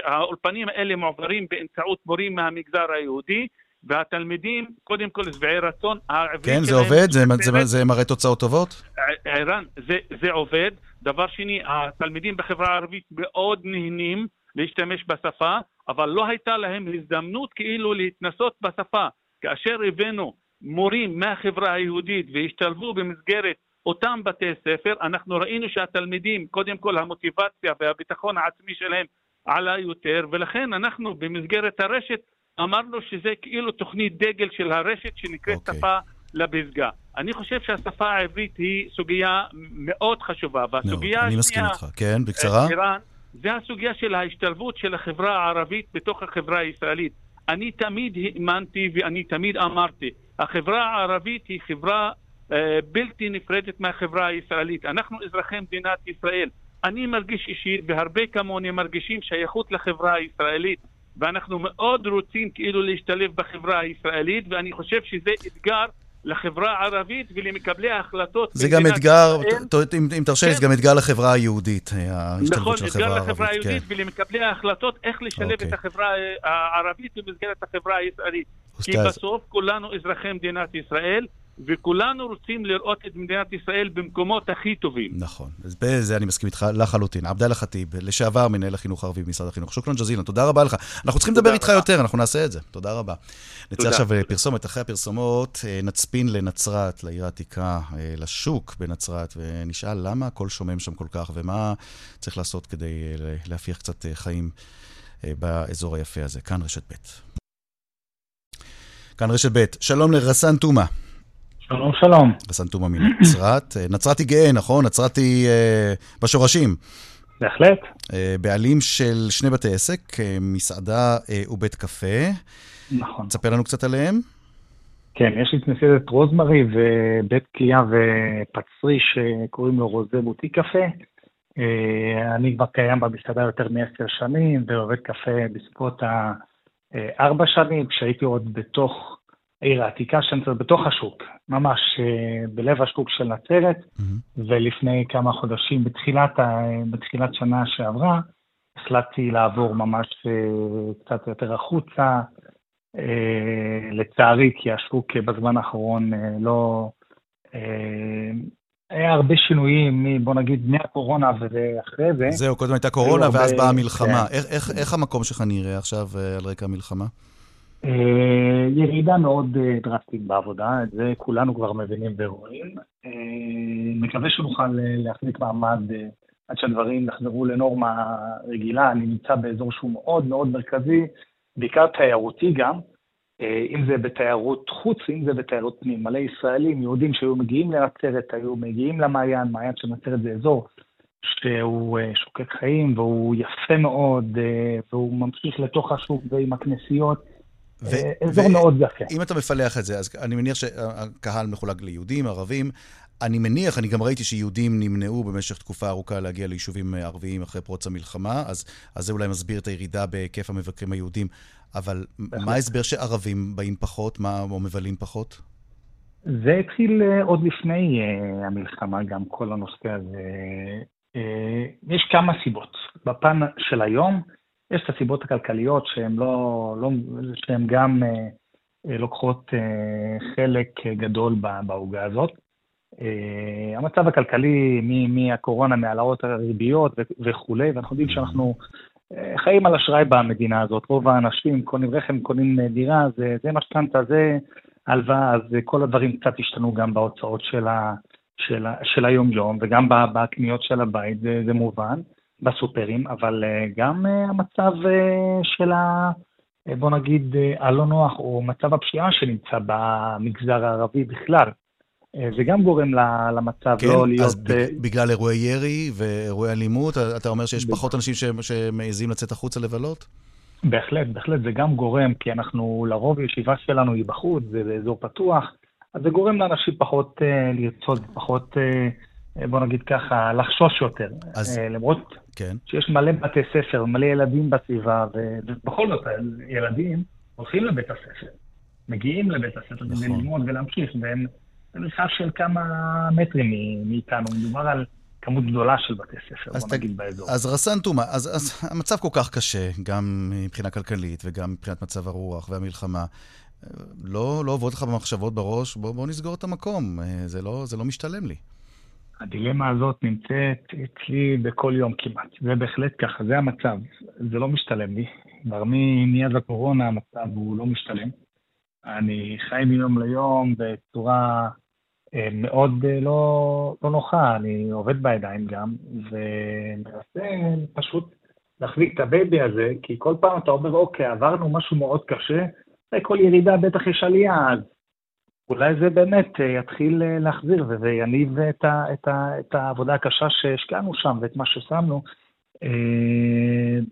האולפנים האלה מועברים באמצעות מורים מהמגזר היהודי, והתלמידים, קודם כל, שבעי רצון, העברית כן, זה עובד? זה, זה, זה מראה תוצאות טובות? ערן, זה, זה עובד. דבר שני, התלמידים בחברה הערבית מאוד נהנים להשתמש בשפה, אבל לא הייתה להם הזדמנות כאילו להתנסות בשפה. כאשר הבאנו מורים מהחברה היהודית והשתלבו במסגרת אותם בתי ספר, אנחנו ראינו שהתלמידים, קודם כל המוטיבציה והביטחון העצמי שלהם עלה יותר, ולכן אנחנו במסגרת הרשת אמרנו שזה כאילו תוכנית דגל של הרשת שנקראת okay. אוקיי. שפה לפסגה. אני חושב שהשפה העברית היא סוגיה מאוד חשובה, והסוגיה השנייה... אני מסכים איתך, כן, בקצרה. איראן, זה הסוגיה של ההשתלבות של החברה הערבית בתוך החברה הישראלית. אני תמיד האמנתי ואני תמיד אמרתי, החברה הערבית היא חברה אה, בלתי נפרדת מהחברה הישראלית. אנחנו אזרחי מדינת ישראל. אני מרגיש אישית, והרבה כמוני מרגישים שייכות לחברה הישראלית, ואנחנו מאוד רוצים כאילו להשתלב בחברה הישראלית, ואני חושב שזה אתגר לחברה הערבית ולמקבלי ההחלטות. זה גם אתגר, אם, אם תרשה לי, כן. זה גם אתגר לחברה היהודית, ההשתלבות נכון, של החברה הערבית. נכון, אתגר לחברה היהודית כן. ולמקבלי ההחלטות איך לשלב אוקיי. את החברה הערבית במסגרת החברה הישראלית. כי בסוף כולנו אזרחי מדינת ישראל, וכולנו רוצים לראות את מדינת ישראל במקומות הכי טובים. נכון, אז בזה אני מסכים איתך לחלוטין. עבדאללה ח'טיב, לשעבר מנהל החינוך הערבי במשרד החינוך. שוקרן ג'זילן, תודה רבה לך. אנחנו צריכים לדבר איתך יותר, אנחנו נעשה את זה. תודה רבה. נצא עכשיו פרסומת. אחרי הפרסומות אה, נצפין לנצרת, לעיר העתיקה, אה, לשוק בנצרת, ונשאל למה הכל שומם שם כל כך, ומה צריך לעשות כדי אה, להפיח קצת חיים באזור היפה הזה. כאן רשת ב'. כאן רשת ב'. שלום לרסן תומה. שלום, שלום. רסן תומה מנצרת. אה, נצרת היא גאה, נכון? נצרת היא אה, בשורשים. בהחלט. אה, בעלים של שני בתי עסק, אה, מסעדה אה, ובית קפה. נכון. תספר לנו קצת עליהם. כן, יש לי את מסעדת רוזמרי ובית קליעה ופצרי שקוראים לו רוזה בוטי קפה. אה, אני כבר קיים במסעדה יותר מעשר שנים ועובד קפה בסביבות הארבע שנים, כשהייתי עוד בתוך העיר העתיקה שנמצאת בתוך השוק, ממש אה, בלב השוק של נצרת, mm-hmm. ולפני כמה חודשים, בתחילת, בתחילת שנה שעברה, החלטתי לעבור ממש אה, קצת יותר החוצה, אה, לצערי, כי השוק בזמן האחרון לא... היה הרבה שינויים, בוא נגיד, מהקורונה ואחרי זה. זהו, קודם הייתה קורונה ואז באה המלחמה. כן. איך, איך, איך המקום שלך נראה עכשיו על רקע המלחמה? אה, ירידה מאוד אה, דרסטית בעבודה, את זה כולנו כבר מבינים ורואים. אה, מקווה שנוכל להחזיק מעמד עד שהדברים יחזרו לנורמה רגילה. אני נמצא באזור שהוא מאוד מאוד מרכזי, בעיקר תיירותי גם, אם זה בתיירות חוץ, אם זה בתיירות פנים. מלא ישראלים, יהודים שהיו מגיעים לנצרת, היו מגיעים למעיין, מעיין של נצרת זה אזור שהוא שוקק חיים והוא יפה מאוד, והוא ממשיך לתוך השוק ועם הכנסיות. ו- אזור ו- מאוד יפה. אם אתה מפלח את זה, אז אני מניח שהקהל מחולק ליהודים, ערבים. אני מניח, אני גם ראיתי שיהודים נמנעו במשך תקופה ארוכה להגיע ליישובים ערביים אחרי פרוץ המלחמה, אז, אז זה אולי מסביר את הירידה בהיקף המבקרים היהודים. אבל בהחלט. מה ההסבר שערבים באים פחות, מה, או מבלים פחות? זה התחיל אה, עוד לפני המלחמה, גם כל הנושא הזה. יש כמה סיבות. בפן של היום, יש את הסיבות הכלכליות שהן לא, לא שהן גם אה, אה, לוקחות אה, חלק גדול בעוגה הזאת. אה, המצב הכלכלי מהקורונה, מהעלאות הריביות וכולי, ואנחנו יודעים שאנחנו אה, חיים על אשראי במדינה הזאת. רוב האנשים קונים רכב, קונים דירה, זה, זה משכנתה, זה הלוואה, אז כל הדברים קצת השתנו גם בהוצאות של, ה, של, ה, של היום-יום וגם בקניות של הבית, זה, זה מובן. בסופרים, אבל אה, גם אה, המצב אה, של ה... בוא נגיד, הלא נוח, או מצב הפשיעה שנמצא במגזר הערבי בכלל. זה גם גורם למצב כן, לא להיות... אז בגלל אירועי ירי ואירועי אלימות, אתה אומר שיש פחות אנשים שמעזים לצאת החוצה לבלות? בהחלט, בהחלט, זה גם גורם, כי אנחנו, לרוב ישיבה שלנו היא בחוץ, זה באזור פתוח, אז זה גורם לאנשים פחות uh, לרצות, פחות, uh, בוא נגיד ככה, לחשוש יותר. אז... Uh, למרות כן. שיש מלא בתי ספר, מלא ילדים בסביבה, ובכל זאת, ילדים הולכים לבית הספר, מגיעים לבית הספר נכון. כדי ללמוד ולהמשיך, והם במרחב של כמה מטרים מאיתנו, מדובר על... כמות גדולה של בתי ספר, בוא נגיד, באזור. אז רסן טומאה, אז, אז המצב כל כך קשה, גם מבחינה כלכלית וגם מבחינת מצב הרוח והמלחמה. לא, לא עוברות לך במחשבות בראש, בוא, בוא נסגור את המקום, זה לא, זה לא משתלם לי. הדילמה הזאת נמצאת אצלי בכל יום כמעט. זה בהחלט ככה, זה המצב. זה לא משתלם לי. כבר מאז הקורונה המצב הוא לא משתלם. אני חי מיום ליום בצורה אה, מאוד אה, לא, לא נוחה, אני עובד בידיים גם, ומנסה פשוט להחזיק את ה baby הזה, כי כל פעם אתה אומר, אוקיי, עברנו משהו מאוד קשה, אחרי כל ירידה בטח יש עלייה, אז אולי זה באמת אה, יתחיל להחזיר ויניב את, ה, את, ה, את העבודה הקשה שהשקענו שם ואת מה ששמנו, אה,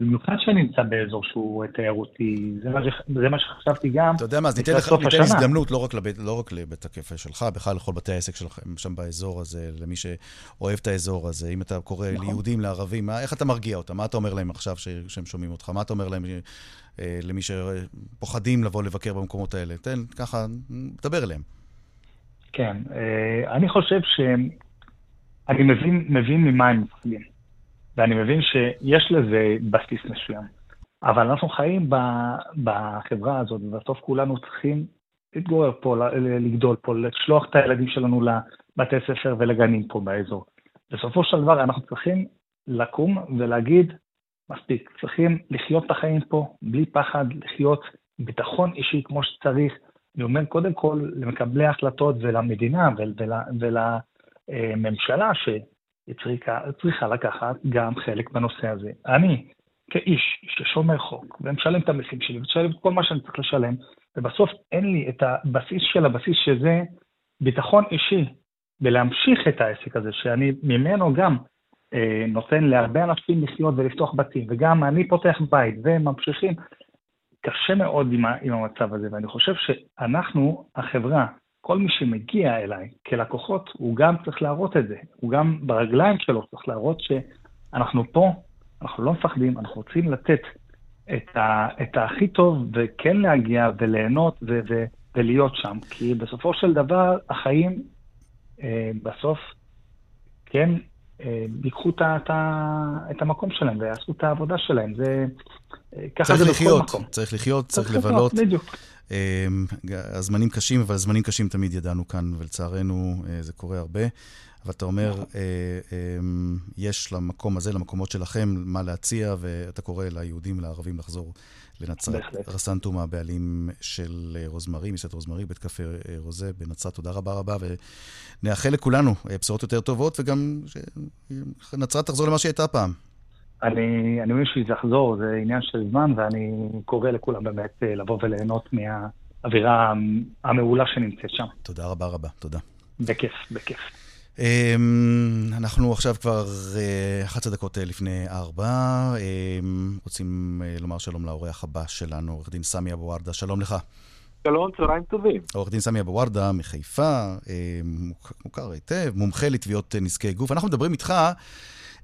במיוחד שאני נמצא באזור שהוא תיירותי, זה מה, זה מה שחשבתי גם. אתה יודע מה, אז ניתן לך ניתן הזדמנות, לא רק, לבית, לא רק לבית הקפה שלך, בכלל לכל בתי העסק שלכם שם באזור הזה, למי שאוהב את האזור הזה, אם אתה קורא נכון. ליהודים, לערבים, מה, איך אתה מרגיע אותם? מה אתה אומר להם עכשיו שהם שומעים אותך? מה אתה אומר להם אה, למי שפוחדים לבוא לבקר במקומות האלה? תן, ככה, דבר אליהם. כן, אה, אני חושב שאני מבין, מבין ממה הם מפחדים. ואני מבין שיש לזה בסיס מסוים. אבל אנחנו חיים בחברה הזאת, ובסוף כולנו צריכים להתגורר פה, לגדול פה, לשלוח את הילדים שלנו לבתי ספר ולגנים פה באזור. בסופו של דבר אנחנו צריכים לקום ולהגיד, מספיק, צריכים לחיות את החיים פה בלי פחד, לחיות ביטחון אישי כמו שצריך. אני אומר קודם כל למקבלי ההחלטות ולמדינה ולממשלה, ש... היא צריכה, צריכה לקחת גם חלק בנושא הזה. אני, כאיש ששומר חוק, ומשלם את המסים שלי, ומשלם את כל מה שאני צריך לשלם, ובסוף אין לי את הבסיס של הבסיס שזה ביטחון אישי, בלהמשיך את העסק הזה, שאני ממנו גם נותן להרבה אנשים לחיות ולפתוח בתים, וגם אני פותח בית, וממשיכים. קשה מאוד עם, עם המצב הזה, ואני חושב שאנחנו, החברה, כל מי שמגיע אליי כלקוחות, הוא גם צריך להראות את זה. הוא גם ברגליים שלו צריך להראות שאנחנו פה, אנחנו לא מפחדים, אנחנו רוצים לתת את, ה, את הכי טוב וכן להגיע וליהנות ו, ו, ולהיות שם. כי בסופו של דבר, החיים אה, בסוף, כן, אה, ייקחו את, את, את המקום שלהם ויעשו את העבודה שלהם. זה, אה, ככה זה לחיות, בכל מקום. צריך לחיות, צריך, לבלות. בדיוק. אמ, הזמנים קשים, אבל זמנים קשים תמיד ידענו כאן, ולצערנו אה, זה קורה הרבה. אבל אתה אומר, נכון. אה, יש למקום הזה, למקומות שלכם, מה להציע, ואתה קורא ליהודים ולערבים לחזור לנצרת. רסן תומא, הבעלים של אה, רוזמרי, מסעדת רוזמרי, בית קפה רוזה בנצרת. תודה רבה רבה, ונאחל לכולנו בשורות יותר טובות, וגם שנצרת תחזור למה שהייתה פעם. אני, אני מבין שזה יחזור, זה עניין של זמן, ואני קורא לכולם באמת אה, לבוא וליהנות מהאווירה המעולה שנמצאת שם. תודה רבה רבה, תודה. בכיף, בכיף. אמ, אנחנו עכשיו כבר 11 אה, דקות אה, לפני ארבע. אמ, רוצים לומר שלום לאורח הבא שלנו, עורך דין סמי אבו ורדה, שלום לך. שלום, צהריים טובים. עורך דין סמי אבו ורדה מחיפה, מוכר היטב, מומחה לתביעות נזקי גוף. אנחנו מדברים איתך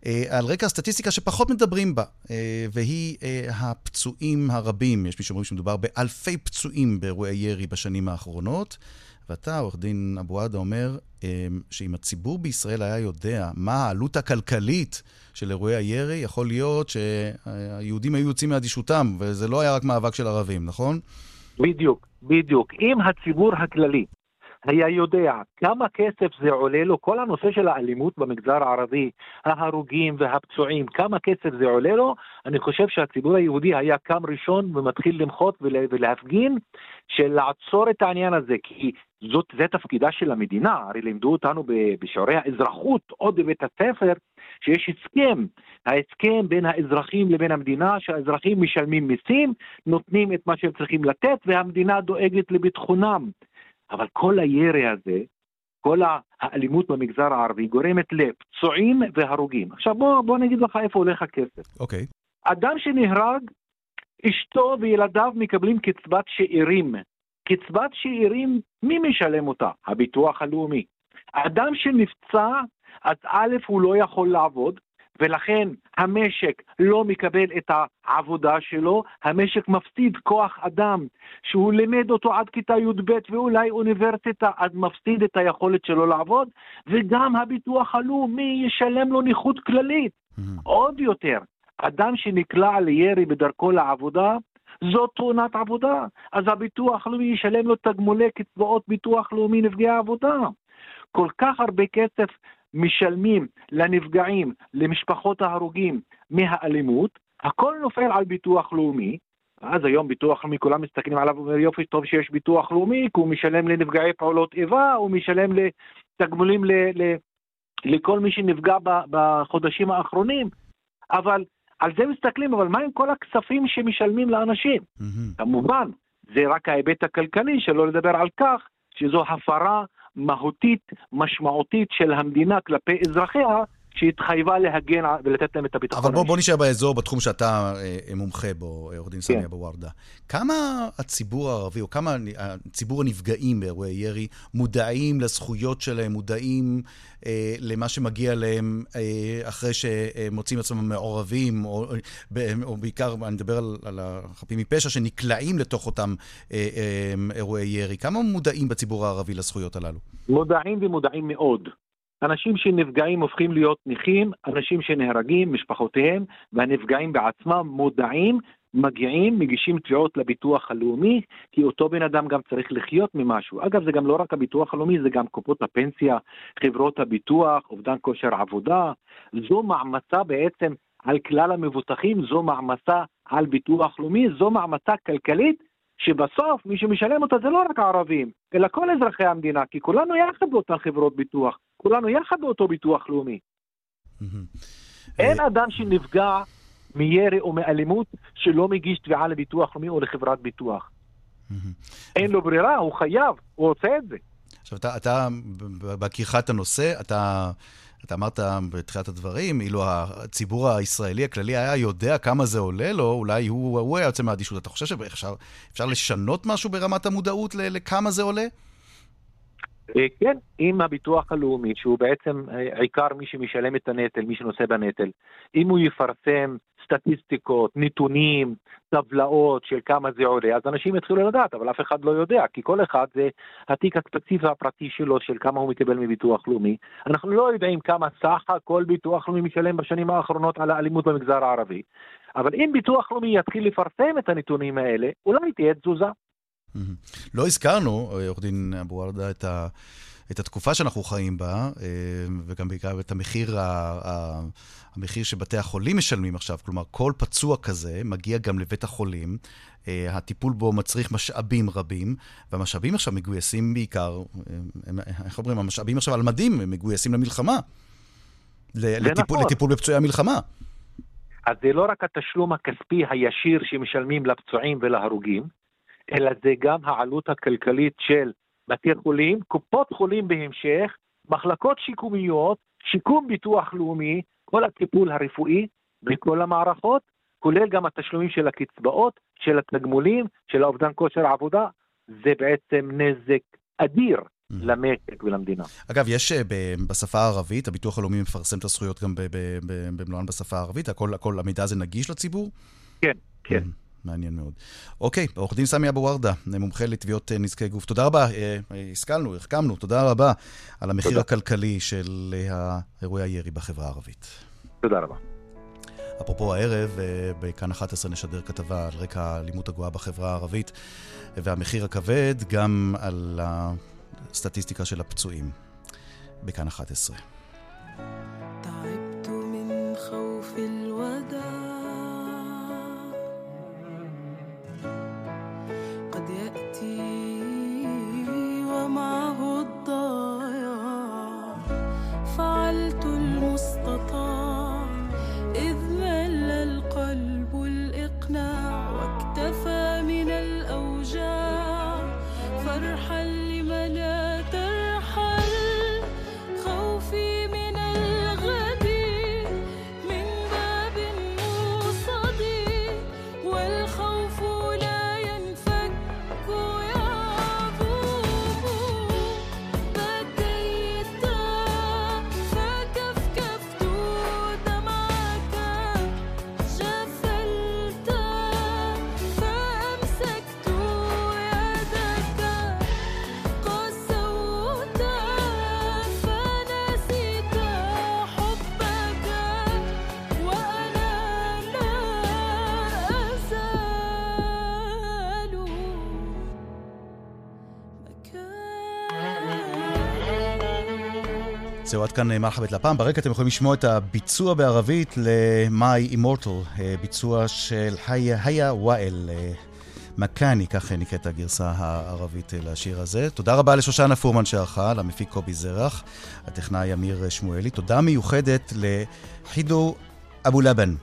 אה, על רקע הסטטיסטיקה שפחות מדברים בה, אה, והיא אה, הפצועים הרבים. יש מי שאומרים שמדובר באלפי פצועים באירועי ירי בשנים האחרונות. ואתה, עורך דין אבו עדה, אומר שאם הציבור בישראל היה יודע מה העלות הכלכלית של אירועי הירי, יכול להיות שהיהודים היו יוצאים מאדישותם, וזה לא היה רק מאבק של ערבים, נכון? בדיוק, בדיוק. אם הציבור הכללי היה יודע כמה כסף זה עולה לו, כל הנושא של האלימות במגזר הערבי, ההרוגים והפצועים, כמה כסף זה עולה לו, אני חושב שהציבור היהודי היה קם ראשון ומתחיל למחות ולהפגין של לעצור את העניין הזה, כי זאת, זה תפקידה של המדינה, הרי לימדו אותנו בשיעורי האזרחות, עוד בבית הספר, שיש הסכם, ההסכם בין האזרחים לבין המדינה, שהאזרחים משלמים מיסים, נותנים את מה שהם צריכים לתת, והמדינה דואגת לביטחונם. אבל כל הירי הזה, כל האלימות במגזר הערבי גורמת לפצועים והרוגים. עכשיו בוא, בוא נגיד לך איפה הולך הכסף. אוקיי. Okay. אדם שנהרג, אשתו וילדיו מקבלים קצבת שאירים. קצבת שאירים, מי משלם אותה? הביטוח הלאומי. אדם שנפצע, אז א', הוא לא יכול לעבוד, ולכן המשק לא מקבל את העבודה שלו, המשק מפסיד כוח אדם שהוא לימד אותו עד כיתה י"ב ואולי אוניברסיטה, אז מפסיד את היכולת שלו לעבוד, וגם הביטוח הלאומי ישלם לו נכות כללית. Mm-hmm. עוד יותר, אדם שנקלע לירי בדרכו לעבודה, זו תאונת עבודה, אז הביטוח הלאומי ישלם לו תגמולי קצבאות ביטוח לאומי נפגעי עבודה. כל כך הרבה כסף משלמים לנפגעים, למשפחות ההרוגים מהאלימות, הכל נופל על ביטוח לאומי, אז היום ביטוח לאומי, כולם מסתכלים עליו ואומרים יופי, טוב שיש ביטוח לאומי, כי הוא משלם לנפגעי פעולות איבה, הוא משלם לתגמולים ל, ל, לכל מי שנפגע בחודשים האחרונים, אבל על זה מסתכלים, אבל מה עם כל הכספים שמשלמים לאנשים? Mm-hmm. כמובן, זה רק ההיבט הכלכלי, שלא לדבר על כך שזו הפרה מהותית, משמעותית של המדינה כלפי אזרחיה, שהתחייבה להגן ולתת להם את הביטחון. אבל בוא, בוא נשאר באזור, בתחום שאתה אה, מומחה בו, עורך דין סמי כן. אבו ורדה. כמה הציבור הערבי, או כמה ציבור הנפגעים באירועי ירי, מודעים לזכויות שלהם, מודעים אה, למה שמגיע להם אה, אחרי שמוצאים עצמם מעורבים, או, או בעיקר, אני מדבר על, על החפים מפשע, שנקלעים לתוך אותם אה, אה, אירועי ירי. כמה מודעים בציבור הערבי לזכויות הללו? מודעים ומודעים מאוד. אנשים שנפגעים הופכים להיות נכים, אנשים שנהרגים, משפחותיהם, והנפגעים בעצמם מודעים, מגיעים, מגישים תביעות לביטוח הלאומי, כי אותו בן אדם גם צריך לחיות ממשהו. אגב, זה גם לא רק הביטוח הלאומי, זה גם קופות הפנסיה, חברות הביטוח, אובדן כושר עבודה. זו מעמסה בעצם על כלל המבוטחים, זו מעמסה על ביטוח לאומי, זו מעמסה כלכלית שבסוף מי שמשלם אותה זה לא רק הערבים, אלא כל אזרחי המדינה, כי כולנו יחד באותן חברות ביטוח, כולנו יחד באותו ביטוח לאומי. אין אדם שנפגע מירי או מאלימות שלא מגיש תביעה לביטוח לאומי או לחברת ביטוח. אין לו ברירה, הוא חייב, הוא עושה את זה. עכשיו, אתה, אתה בהכירך את הנושא, אתה אתה אמרת בתחילת הדברים, אילו הציבור הישראלי הכללי היה יודע כמה זה עולה לו, אולי הוא, הוא היה יוצא מהאדישות. אתה חושב שאפשר לשנות משהו ברמת המודעות לכמה זה עולה? אה, כן, עם הביטוח הלאומי, שהוא בעצם אה, עיקר מי שמשלם את הנטל, מי שנושא בנטל, אם הוא יפרסם סטטיסטיקות, נתונים, טבלאות של כמה זה עולה, אז אנשים יתחילו לדעת, אבל אף אחד לא יודע, כי כל אחד זה התיק הספציפי הפרטי שלו, של כמה הוא מקבל מביטוח לאומי. אנחנו לא יודעים כמה סך הכל ביטוח לאומי משלם בשנים האחרונות על האלימות במגזר הערבי, אבל אם ביטוח לאומי יתחיל לפרסם את הנתונים האלה, אולי תהיה תזוזה. לא הזכרנו, עורך דין אבו ורדה, את, ה, את התקופה שאנחנו חיים בה, אה, וגם בעיקר את המחיר, ה, המחיר שבתי החולים משלמים עכשיו. כלומר, כל פצוע כזה מגיע גם לבית החולים. אה, הטיפול בו מצריך משאבים רבים, והמשאבים עכשיו מגויסים בעיקר, אה, איך אומרים, המשאבים עכשיו על מדים, הם מגויסים למלחמה. לטיפול, נכון. לטיפול בפצועי המלחמה. אז זה לא רק התשלום הכספי הישיר שמשלמים לפצועים ולהרוגים, אלא זה גם העלות הכלכלית של בתי חולים, קופות חולים בהמשך, מחלקות שיקומיות, שיקום ביטוח לאומי, כל הטיפול הרפואי בכל המערכות, כולל גם התשלומים של הקצבאות, של התגמולים, של האובדן כושר העבודה, זה בעצם נזק אדיר mm. למשק ולמדינה. אגב, יש אה, בשפה הערבית, הביטוח הלאומי מפרסם את הזכויות גם במלואן בשפה הערבית, הכל, הכל, המידע הזה נגיש לציבור? כן, כן. Mm. מעניין מאוד. אוקיי, עורך דין סמי אבו ורדה, מומחה לתביעות אה, נזקי גוף. תודה רבה, אה, השכלנו, החכמנו, תודה רבה על המחיר תודה. הכלכלי של אה, אירועי הירי בחברה הערבית. תודה רבה. אפרופו הערב, בכאן 11 נשדר כתבה על רקע האלימות הגואה בחברה הערבית והמחיר הכבד, גם על הסטטיסטיקה של הפצועים. בכאן 11. harder זהו, עד כאן מרחבת לפעם. ברקע אתם יכולים לשמוע את הביצוע בערבית ל-My Immortal, ביצוע של היה וואל. מקאני, כך נקראת הגרסה הערבית לשיר הזה. תודה רבה לשושנה פורמן שערכה, למפיק קובי זרח, הטכנאי אמיר שמואלי. תודה מיוחדת לחידו אבו לבן.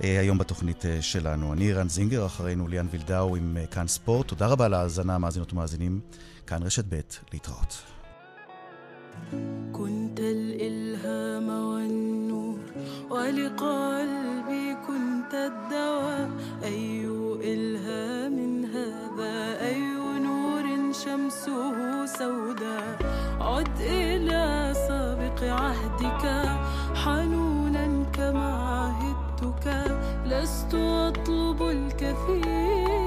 היום בתוכנית שלנו. אני רן זינגר, אחרינו ליאן וילדאו עם כאן ספורט. תודה רבה על ההאזנה, מאזינות ומאזינים. כאן רשת ב' להתראות. كنت الإلهام والنور ولقلبي كنت الدواء. أي إلهام هذا؟ أي نور شمسه سوداء؟ عد إلى سابق عهدك حنونا كما عهدتك. لست أطلب الكثير.